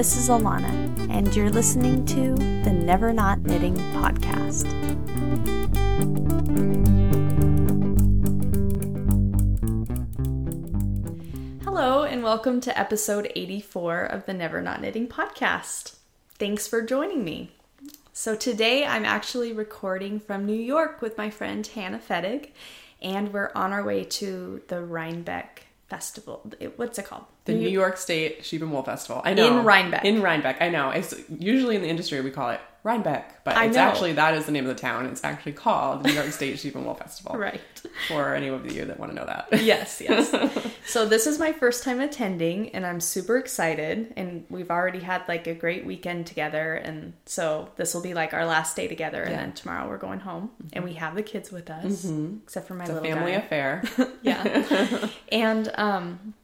This is Alana, and you're listening to the Never Not Knitting podcast. Hello, and welcome to episode 84 of the Never Not Knitting podcast. Thanks for joining me. So, today I'm actually recording from New York with my friend Hannah Fettig, and we're on our way to the Rhinebeck Festival. It- What's it called? The New York State Sheep and Wool Festival. I know. In Rhinebeck. In Rhinebeck. I know. It's usually in the industry we call it Rhinebeck, but I it's know. actually that is the name of the town. It's actually called the New York State Sheep and Wool Festival. Right. For any of you that want to know that. yes, yes. so this is my first time attending and I'm super excited and we've already had like a great weekend together and so this will be like our last day together and Yeah. then tomorrow we're going home and we have the kids with us except for my It's little family guy. affair. yeah. and um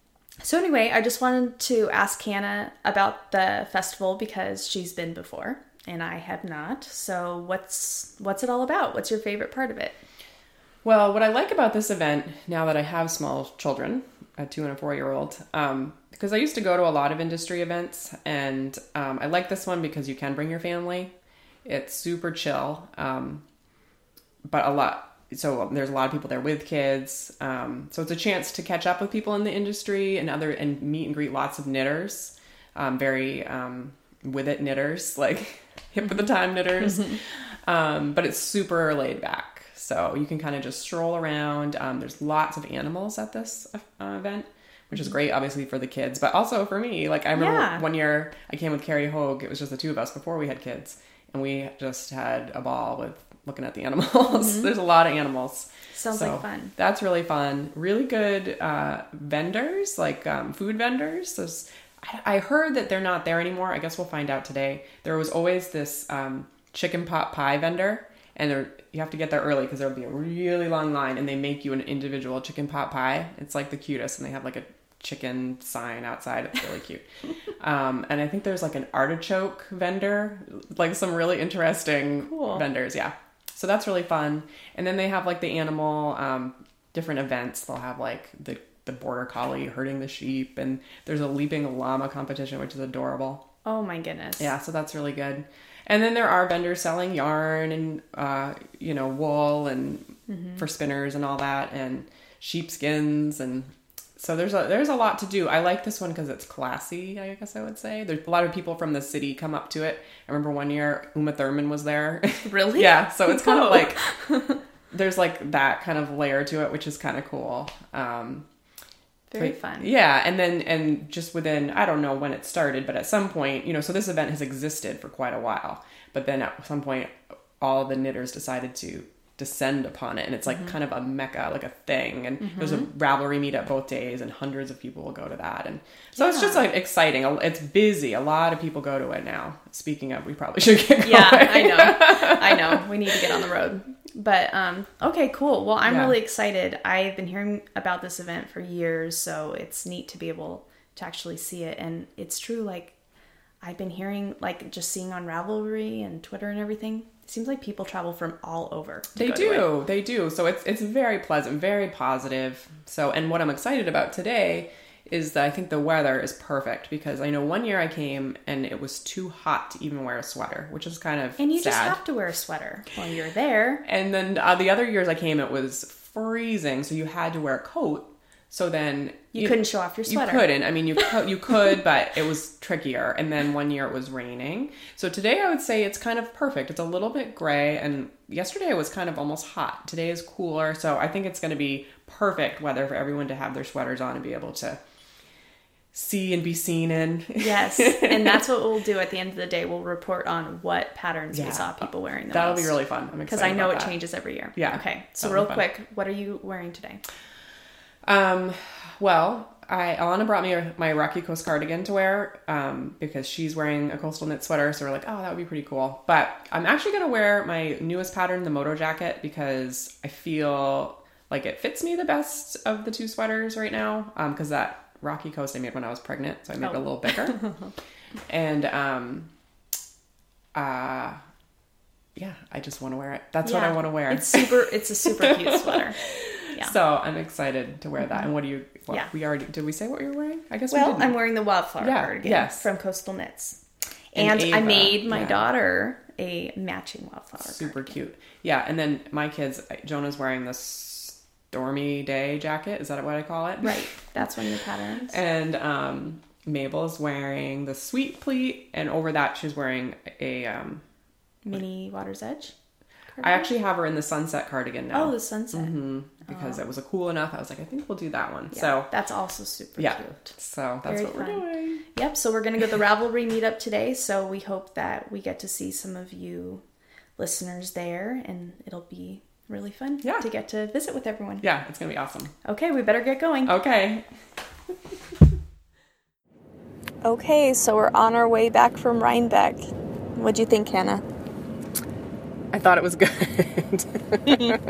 so anyway, I just wanted to ask Hannah about the festival because she's been before and I have not. So what's what's it all about? What's your favorite part of it? Well, what I like about this event now that I have small children, a two and a four year old, um, because I used to go to a lot of industry events, and um, I like this one because you can bring your family. It's super chill, um, but a lot. So there's a lot of people there with kids. Um, so it's a chance to catch up with people in the industry and other and meet and greet lots of knitters, um, very um, with it knitters, like hip with the time knitters. um, but it's super laid back. So you can kind of just stroll around. Um, there's lots of animals at this uh, event, which is great, obviously for the kids, but also for me. Like I remember Yeah. one year I came with Carrie Hoge. It was just the two of us before we had kids, and we just had a ball with looking at the animals. There's a lot of animals. Sounds like fun. That's really fun. Really good uh, vendors, like um, food vendors. There's, I, I heard that they're not there anymore. I guess we'll find out today. There was always this um, chicken pot pie vendor, and you have to get there early because there'll be a really long line, and they make you an individual chicken pot pie. It's like the cutest, and they have like a chicken sign outside. It's really cute. um, and I think there's like an artichoke vendor, like some really interesting Cool. vendors. Yeah. So that's really fun. And then they have like the animal, um, different events. They'll have like the, the border collie herding the sheep, and there's a leaping llama competition, which is adorable. Oh my goodness. Yeah, so that's really good. And then there are vendors selling yarn and, uh, you know, wool and for spinners and all that, and sheepskins and so there's a there's a lot to do. I like this one because it's classy. I guess I would say there's a lot of people from the city come up to it. I remember one year Uma Thurman was there. Really? yeah, so it's kind of like there's like that kind of layer to it, which is kind of cool. Um, Very but- fun. Yeah, and then and just within I don't know when it started, but at some point, you know, so this event has existed for quite a while. But then at some point all the knitters decided to descend upon it and it's like Mm-hmm. kind of a mecca, like a thing. And there's a Ravelry meetup both days and hundreds of people will go to that. And so it's just like exciting. It's busy. A lot of people go to it now. Speaking of, we probably should get going. Yeah, I know. I know. We need to get on the road. But um okay, cool. Well, I'm Yeah. really excited. I've been hearing about this event for years, so it's neat to be able to actually see it and it's true like I've been hearing like just seeing on Ravelry and Twitter and everything. It seems like people travel from all over. They go to it. do. They do. So it's it's very pleasant, very positive. So and what I'm excited about today is that I think the weather is perfect because I know one year I came and it was too hot to even wear a sweater, which is kind of And you sad. just have to wear a sweater while you're there. And then uh, the other years I came, it was freezing, so you had to wear a coat. So then You couldn't show off your sweater. You couldn't. I mean, you could, you could, but it was trickier. And then one year it was raining. So today I would say it's kind of perfect. It's a little bit gray, and yesterday it was kind of almost hot. Today is cooler, so I think it's going to be perfect weather for everyone to have their sweaters on and be able to see and be seen in. Yes, and that's what we'll do at the end of the day. We'll report on what patterns Yeah. we saw people wearing. That'll be really fun. I'm because I know it that. changes every year. Yeah, Okay. So that'll real quick, what are you wearing today? Um, well, I Alana brought me a, my Rocky Coast cardigan to wear um, because she's wearing a coastal knit sweater. So we're like, oh, that would be pretty cool. But I'm actually gonna wear my newest pattern, the Moto jacket, because I feel like it fits me the best of the two sweaters right now. Um, because that Rocky Coast I made when I was pregnant, so I made it a Oh. little bigger. and um, uh, yeah, I just want to wear it. That's what I want to wear. It's super. It's a super cute sweater. Yeah. So I'm excited to wear that. And what do you? What, Yeah. We already did. We say what you're wearing? I guess we Well, didn't. I'm wearing the wildflower Yeah, cardigan yes. from Coastal Knits. And And, I made my yeah. daughter a matching wildflower. super cute. Yeah, and then my kids, Jonah's wearing this stormy day jacket. Is that what I call it? Right. That's one of your patterns. And um, Mabel's wearing the sweet pleat, and over that she's wearing a. Um, Mini Water's Edge. I actually have her in the sunset cardigan now Oh, the sunset. Mhm, because it was a cool enough. I was like, I think we'll do that one. Yeah, So that's also super yeah, cute. so that's Very what we're doing. Yep. So we're gonna go to the Ravelry meetup today. So we hope that we get to see some of you listeners there, and it'll be really fun Yeah. to get to visit with everyone. Yeah, it's gonna be awesome. Okay, we better get going. Okay. Okay, so we're on our way back from Rhinebeck. What'd you think, Hannah? I thought it was good.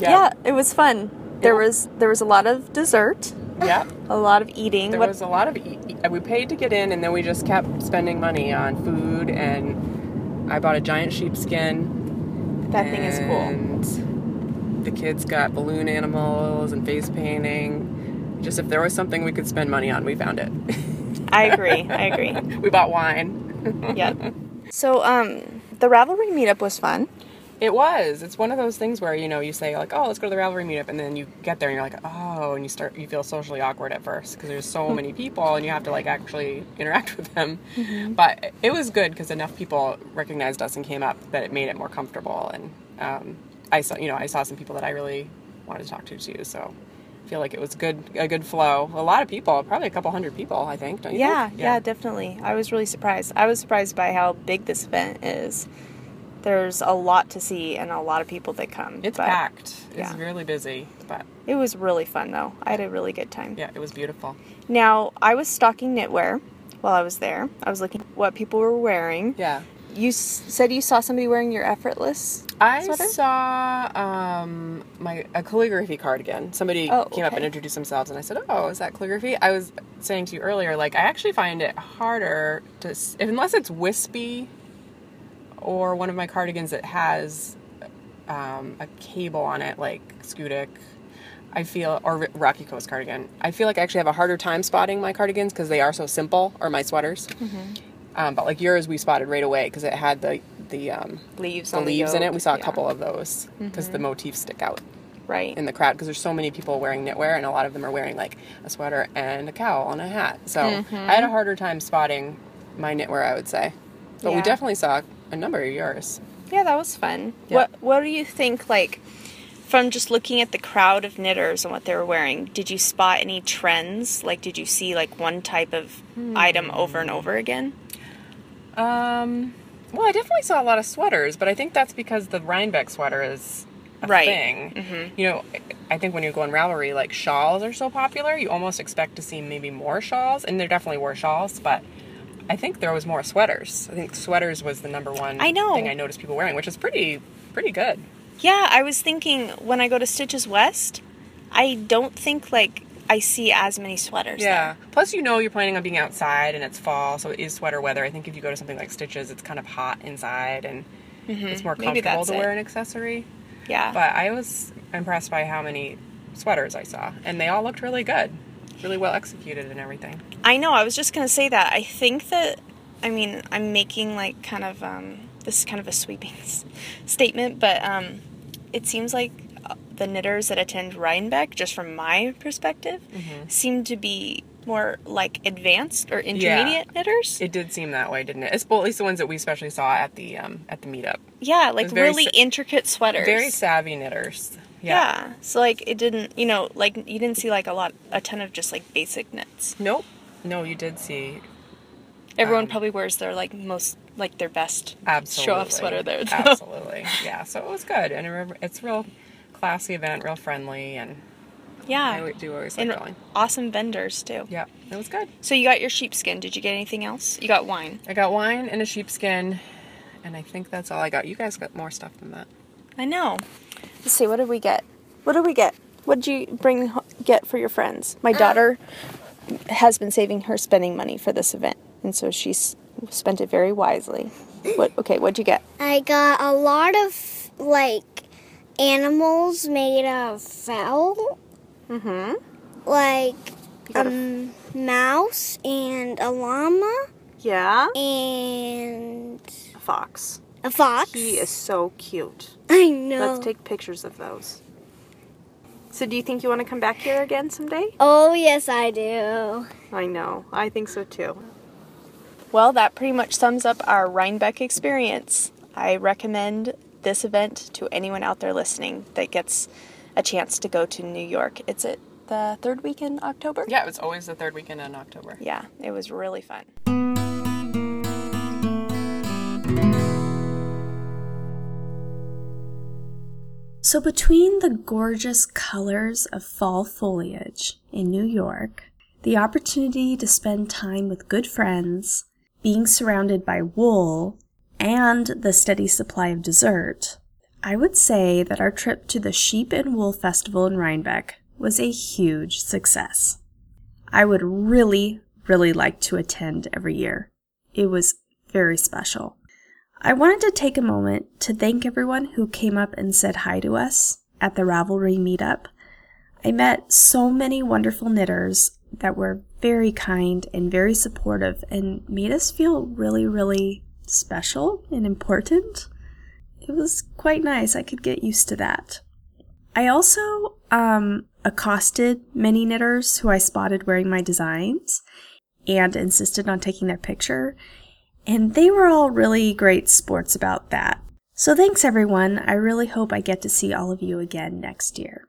Yeah, it was fun. There was there was a lot of dessert, Yeah. a lot of eating. There What- was a lot of. E- e- we paid to get in, and then we just kept spending money on food. And I bought a giant sheepskin. that thing is cool. And the kids got balloon animals and face painting. Just if there was something we could spend money on, we found it. I agree. I agree. we bought wine. Yep. So um, the Ravelry meetup was fun. It was. It's one of those things where you know you say like, "Oh, let's go to the Ravelry meetup," and then you get there and you're like, "Oh," and you start you feel socially awkward at first because there's so many people and you have to like actually interact with them. But it was good because enough people recognized us and came up that it made it more comfortable. And um, I saw you know I saw some people that I really wanted to talk to too. So feel like it was good a good flow. A lot of people, probably a couple hundred people, I think. Don't you Yeah, think? yeah, definitely. I was really surprised. I was surprised by how big this event is. There's a lot to see and a lot of people that come. It's packed. It's really busy, but It was really fun though. I had a really good time. yeah, it was beautiful. Now, I was stocking knitwear while I was there. I was looking at what people were wearing. Yeah. You s- said you saw somebody wearing your effortless I sweater? saw um, my a calligraphy cardigan. Somebody Oh, came up and introduced themselves, and I said, "Oh, is that calligraphy?" I was saying to you earlier, like I actually find it harder to, s- unless it's wispy, or one of my cardigans that has um, a cable on it, like Scudic. I feel, or Rocky Coast cardigan. I feel like I actually have a harder time spotting my cardigans because they are so simple, or my sweaters. Mm-hmm. Um, but like yours, we spotted right away because it had the the um, leaves the leaves in it. We saw a Yeah. couple of those because the motifs stick out Right. in the crowd because there's so many people wearing knitwear and a lot of them are wearing like a sweater and a cowl and a hat. So Mm-hmm. I had a harder time spotting my knitwear, I would say. But we definitely saw a number of yours. Yeah, that was fun. Yeah. What What do you think? Like, from just looking at the crowd of knitters and what they were wearing, did you spot any trends? Like, did you see like one type of item over and over again? Um, well, I definitely saw a lot of sweaters, but I think that's because the Rhinebeck sweater is a Right. thing. You know, I think when you go in Ravelry, like shawls are so popular, you almost expect to see maybe more shawls, and there definitely were shawls, but I think there was more sweaters. I think sweaters was the number one I know. thing I noticed people wearing, which is pretty pretty good. Yeah, I was thinking when I go to Stitches West, I don't think like I see as many sweaters. Yeah. Plus, you know, you're planning on being outside, and it's fall, so it is sweater weather. I think if you go to something like Stitches, it's kind of hot inside, and it's more Mm-hmm. Comfortable to it. wear an accessory. Yeah. But I was impressed by how many sweaters I saw, and they all looked really good, really well executed and everything. I know. I was just gonna say that. I think that. I mean, I'm making like kind of um, this is kind of a sweeping statement, but um, it seems like the knitters that attend Rhinebeck, just from my perspective, Mm-hmm. seem to be more like advanced or intermediate knitters. It did seem that way, didn't it? It's, well, at least the ones that we especially saw at the um, at the meetup. yeah, like really sa- intricate sweaters. Very savvy knitters. yeah. So like it didn't, you know, like you didn't see like a lot, a ton of just like basic knits. Nope. No, you did see Everyone Um, probably wears their like most like their best show off sweater there. though. absolutely, yeah. So it was good, and it's real classy event, real friendly, and yeah. I do always like and going. awesome vendors too. Yeah, it was good. So you got your sheepskin. Did you get anything else? You got wine. I got wine and a sheepskin, and I think that's all I got. You guys got more stuff than that. I know. Let's see. What did we get? What did we get? What did you bring get for your friends? My uh, daughter has been saving her spending money for this event, and so she's spent it very wisely. What? Okay. What'd you get? I got a lot of like animals made of felt, Mm-hmm. like a a m- mouse and a llama Yeah. and A fox. a fox. He is so cute. I know. Let's take pictures of those. So, do you think you want to come back here again someday? oh, yes, I do. I know. I think so too. Well, that pretty much sums up our Rhinebeck experience. I recommend this event to anyone out there listening that gets a chance to go to New York. It's at the third week in October? Yeah, it was always the third weekend in October. Yeah, it was really fun. So, between the gorgeous colors of fall foliage in New York, the opportunity to spend time with good friends, being surrounded by wool, and the steady supply of dessert, I would say that our trip to the Sheep and Wool Festival in Rhinebeck was a huge success. I would really, really like to attend every year. It was very special. I wanted to take a moment to thank everyone who came up and said hi to us at the Ravelry meetup. I met so many wonderful knitters that were very kind and very supportive and made us feel really, really special and important. It was quite nice. I could get used to that. I also um, accosted many knitters who I spotted wearing my designs and insisted on taking their picture, and they were all really great sports about that. So thanks everyone. I really hope I get to see all of you again next year.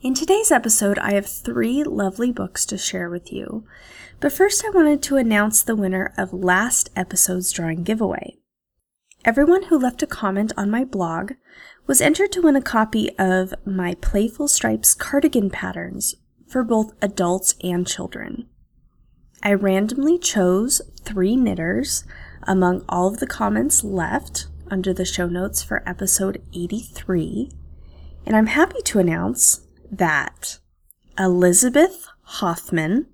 In today's episode, I have three lovely books to share with you. But first, I wanted to announce the winner of last episode's drawing giveaway. Everyone who left a comment on my blog was entered to win a copy of my Playful Stripes cardigan patterns for both adults and children. I randomly chose three knitters among all of the comments left under the show notes for episode 83, and I'm happy to announce that Elizabeth Hoffman,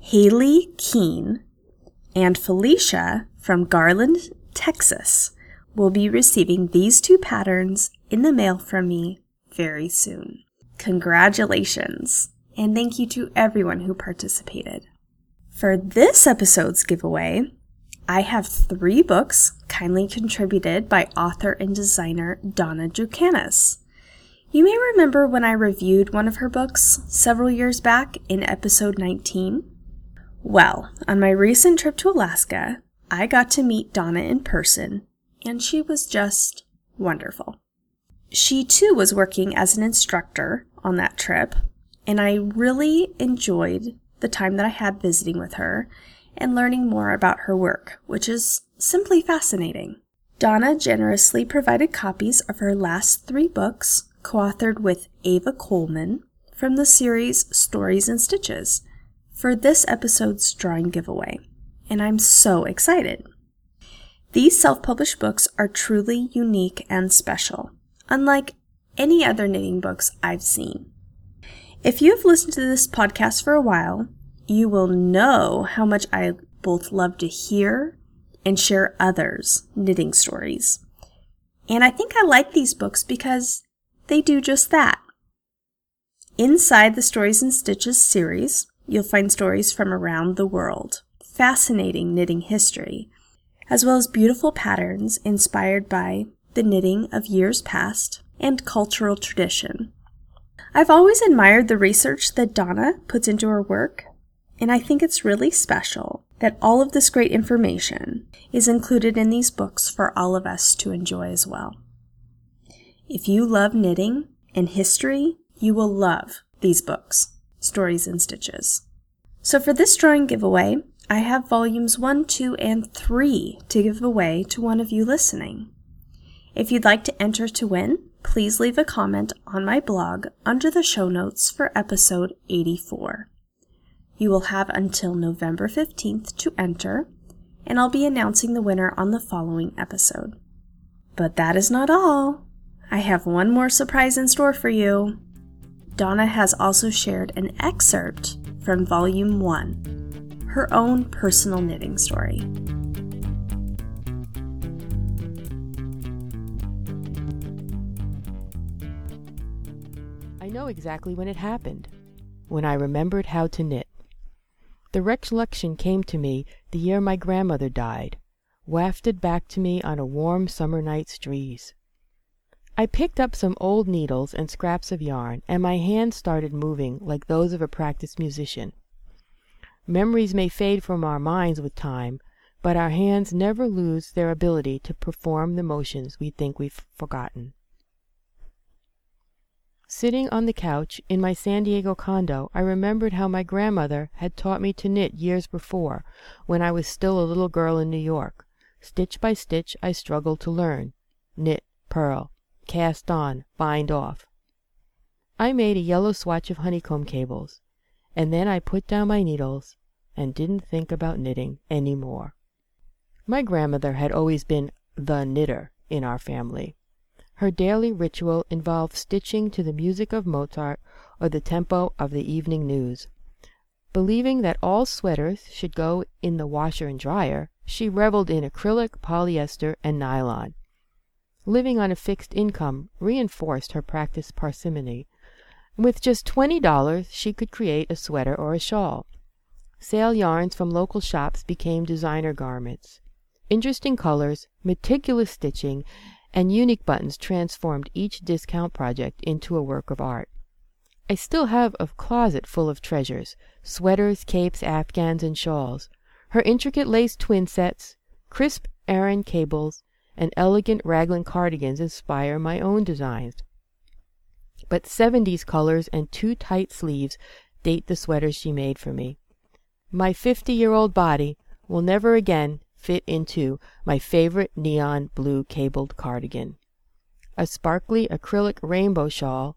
Haley Keene, and Felicia from Garland, Texas will be receiving these two patterns in the mail from me very soon. Congratulations, and thank you to everyone who participated. For this episode's giveaway, I have three books kindly contributed by author and designer Donna Druchunas. You may remember when I reviewed one of her books several years back in episode 19. Well, on my recent trip to Alaska, I got to meet Donna in person, and she was just wonderful. She too was working as an instructor on that trip, and I really enjoyed the time that I had visiting with her and learning more about her work, which is simply fascinating. Donna generously provided copies of her last three books, co authored with Ava Coleman, from the series Stories in Stitches, for this episode's drawing giveaway, and I'm so excited. These self published books are truly unique and special, unlike any other knitting books I've seen. If you have listened to this podcast for a while, you will know how much I both love to hear and share others' knitting stories. And I think I like these books because they do just that. Inside the Stories in Stitches series, you'll find stories from around the world, fascinating knitting history, as well as beautiful patterns inspired by the knitting of years past and cultural tradition. I've always admired the research that Donna puts into her work, and I think it's really special that all of this great information is included in these books for all of us to enjoy as well. If you love knitting and history, you will love these books, Stories in Stitches. So for this drawing giveaway, I have volumes 1, 2, and 3 to give away to one of you listening. If you'd like to enter to win, please leave a comment on my blog under the show notes for episode 84. You will have until November 15th to enter, and I'll be announcing the winner on the following episode. But that is not all. I have one more surprise in store for you. Donna has also shared an excerpt from Volume 1, her own personal knitting story. I know exactly when it happened. When I remembered how to knit. The recollection came to me the year my grandmother died, wafted back to me on a warm summer night's breeze. I picked up some old needles and scraps of yarn, and my hands started moving like those of a practiced musician. Memories may fade from our minds with time, but our hands never lose their ability to perform the motions we think we've forgotten. Sitting on the couch in my San Diego condo, I remembered how my grandmother had taught me to knit years before, when I was still a little girl in New York. Stitch by stitch I struggled to learn knit, purl, cast on, bind off. I made a yellow swatch of honeycomb cables, and then I put down my needles and didn't think about knitting any more. My grandmother had always been the knitter in our family. Her daily ritual involved stitching to the music of Mozart or the tempo of the evening news. Believing that all sweaters should go in the washer and dryer, she reveled in acrylic, polyester, and nylon. Living on a fixed income reinforced her practiced parsimony. With just twenty dollars she could create a sweater or a shawl. Sale yarns from local shops became designer garments. Interesting colors, meticulous stitching, and unique buttons transformed each discount project into a work of art. I still have a closet full of treasures sweaters, capes, afghans, and shawls. Her intricate lace twin sets, crisp Aran cables, and elegant raglan cardigans inspire my own designs. But 70s colors and too tight sleeves date the sweaters she made for me. My 50 year old body will never again fit into my favorite neon blue cabled cardigan. A sparkly acrylic rainbow shawl,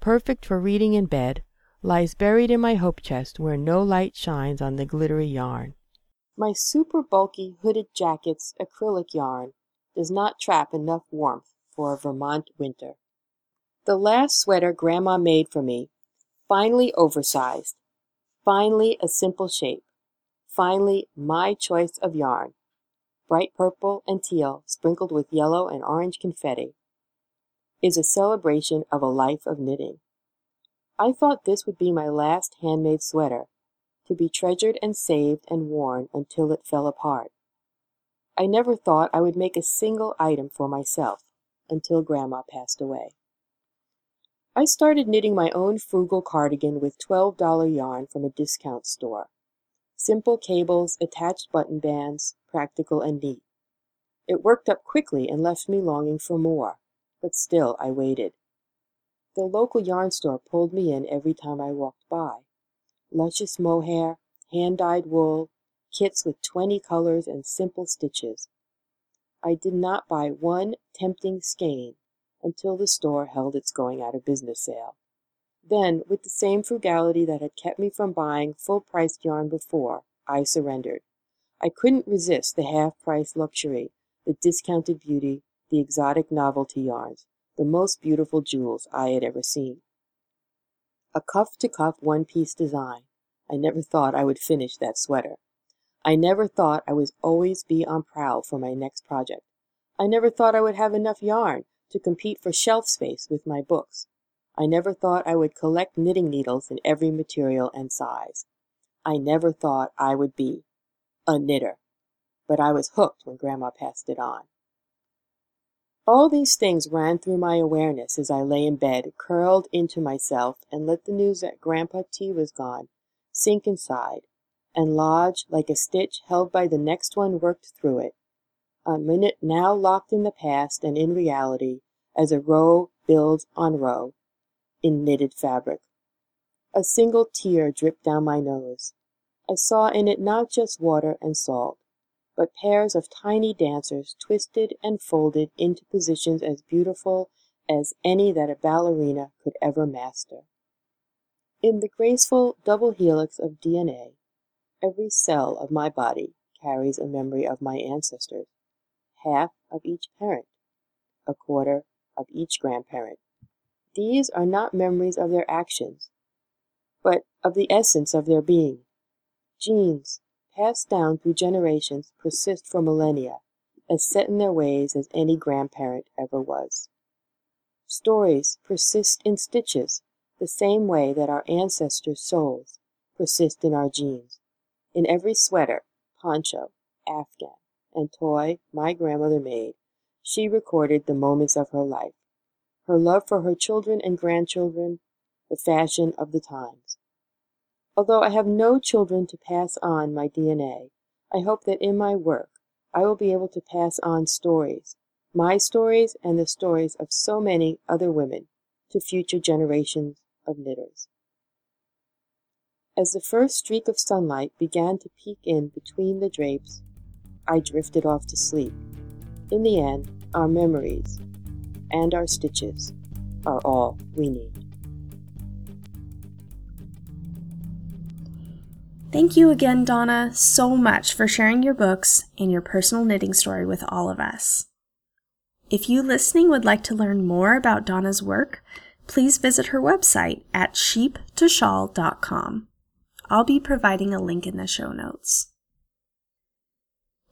perfect for reading in bed, lies buried in my hope chest where no light shines on the glittery yarn. My super bulky hooded jacket's acrylic yarn does not trap enough warmth for a Vermont winter. The last sweater Grandma made for me, finely oversized, finally a simple shape, finally my choice of yarn, bright purple and teal sprinkled with yellow and orange confetti, is a celebration of a life of knitting. I thought this would be my last handmade sweater, to be treasured and saved and worn until it fell apart. I never thought I would make a single item for myself until Grandma passed away. I started knitting my own frugal cardigan with $12 yarn from a discount store. Simple cables, attached button bands, practical and neat. It worked up quickly and left me longing for more, but still I waited. The local yarn store pulled me in every time I walked by. Luscious mohair, hand-dyed wool, kits with twenty colors and simple stitches. I did not buy one tempting skein until the store held its going out of business sale. Then, with the same frugality that had kept me from buying full-priced yarn before, I surrendered. I couldn't resist the half-price luxury, the discounted beauty, the exotic novelty yarns, the most beautiful jewels I had ever seen. A cuff-to-cuff one-piece design. I never thought I would finish that sweater. I never thought I would always be on prowl for my next project. I never thought I would have enough yarn to compete for shelf space with my books. I never thought I would collect knitting needles in every material and size. I never thought I would be a knitter, but I was hooked when Grandma passed it on. All these things ran through my awareness as I lay in bed, curled into myself, and let the news that Grandpa T was gone sink inside, and lodge like a stitch held by the next one worked through it. A minute now locked in the past and in reality, as a row builds on row in knitted fabric. A single tear dripped down my nose. I saw in it not just water and salt, but pairs of tiny dancers twisted and folded into positions as beautiful as any that a ballerina could ever master. In the graceful double helix of DNA, every cell of my body carries a memory of my ancestors, half of each parent, a quarter of each grandparent. These are not memories of their actions, but of the essence of their being. Genes, passed down through generations, persist for millennia, as set in their ways as any grandparent ever was. Stories persist in stitches, the same way that our ancestors' souls persist in our genes. In every sweater, poncho, afghan, and toy my grandmother made, she recorded the moments of her life, her love for her children and grandchildren, the fashion of the times. Although I have no children to pass on my DNA, I hope that in my work I will be able to pass on stories, my stories and the stories of so many other women, to future generations of knitters. As the first streak of sunlight began to peek in between the drapes, I drifted off to sleep. In the end, our memories and our stitches are all we need. Thank you again, Donna, so much for sharing your books and your personal knitting story with all of us. If you listening would like to learn more about Donna's work, please visit her website at sheep2shawl.com. I'll be providing a link in the show notes.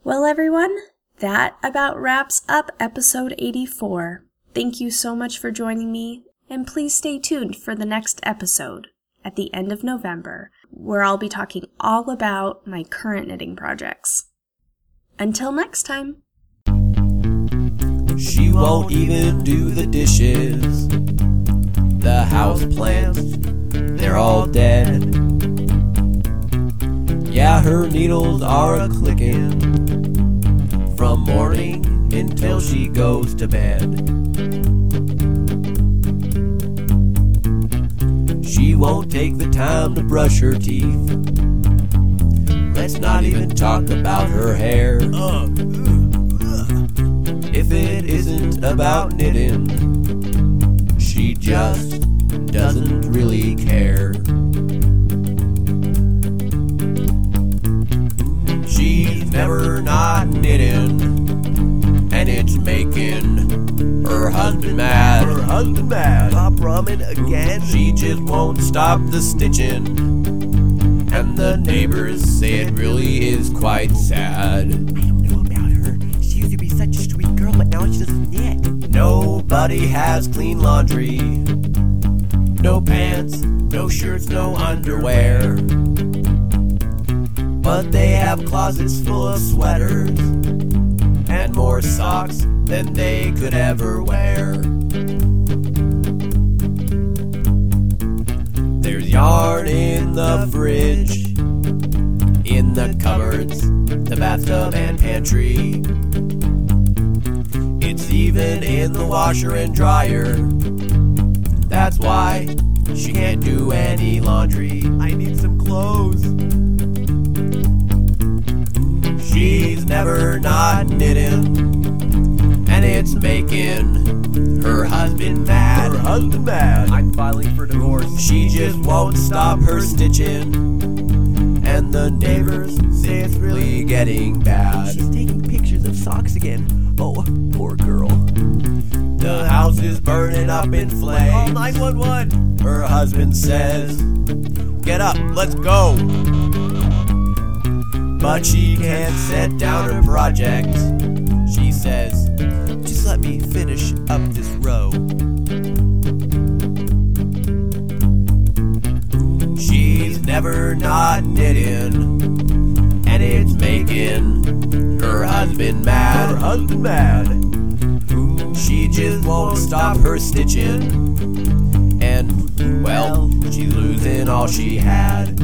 Well, everyone, that about wraps up episode 84. Thank you so much for joining me, and please stay tuned for the next episode at the end of November, where I'll be talking all about my current knitting projects. Until next time. She won't even do the dishes. The house plants, they're all dead. Yeah, her needles are a clicking from morning until she goes to bed. She won't take the time to brush her teeth. Let's not even talk about her hair. If it isn't about knitting, she just doesn't really care. Making her husband mad. Her husband mad. Pop ramen again. She just won't stop the stitching, and the neighbors say it really is quite sad. I don't know about her. She used to be such a sweet girl, but now she doesn't knit. Nobody has clean laundry. No pants, no shirts, no underwear. But they have closets full of sweaters and more socks than they could ever wear. There's yarn in the fridge, in the cupboards, the bathtub and pantry. It's even in the washer and dryer. That's why she can't do any laundry. I need some clothes. She's never not knitting, and it's making her husband mad. Her husband mad. I'm filing for divorce. She just won't stop her stitching, and the neighbors say it's really getting bad. She's taking pictures of socks again. Oh, poor girl. The house is burning up in flames. Call flames. 911. Her husband says, Get up, let's go. But she can't set down her project. She says, Just let me finish up this row. She's never not knitting, and it's making her husband mad. Her husband mad. She just won't stop her stitching, and well, she's losing all she had.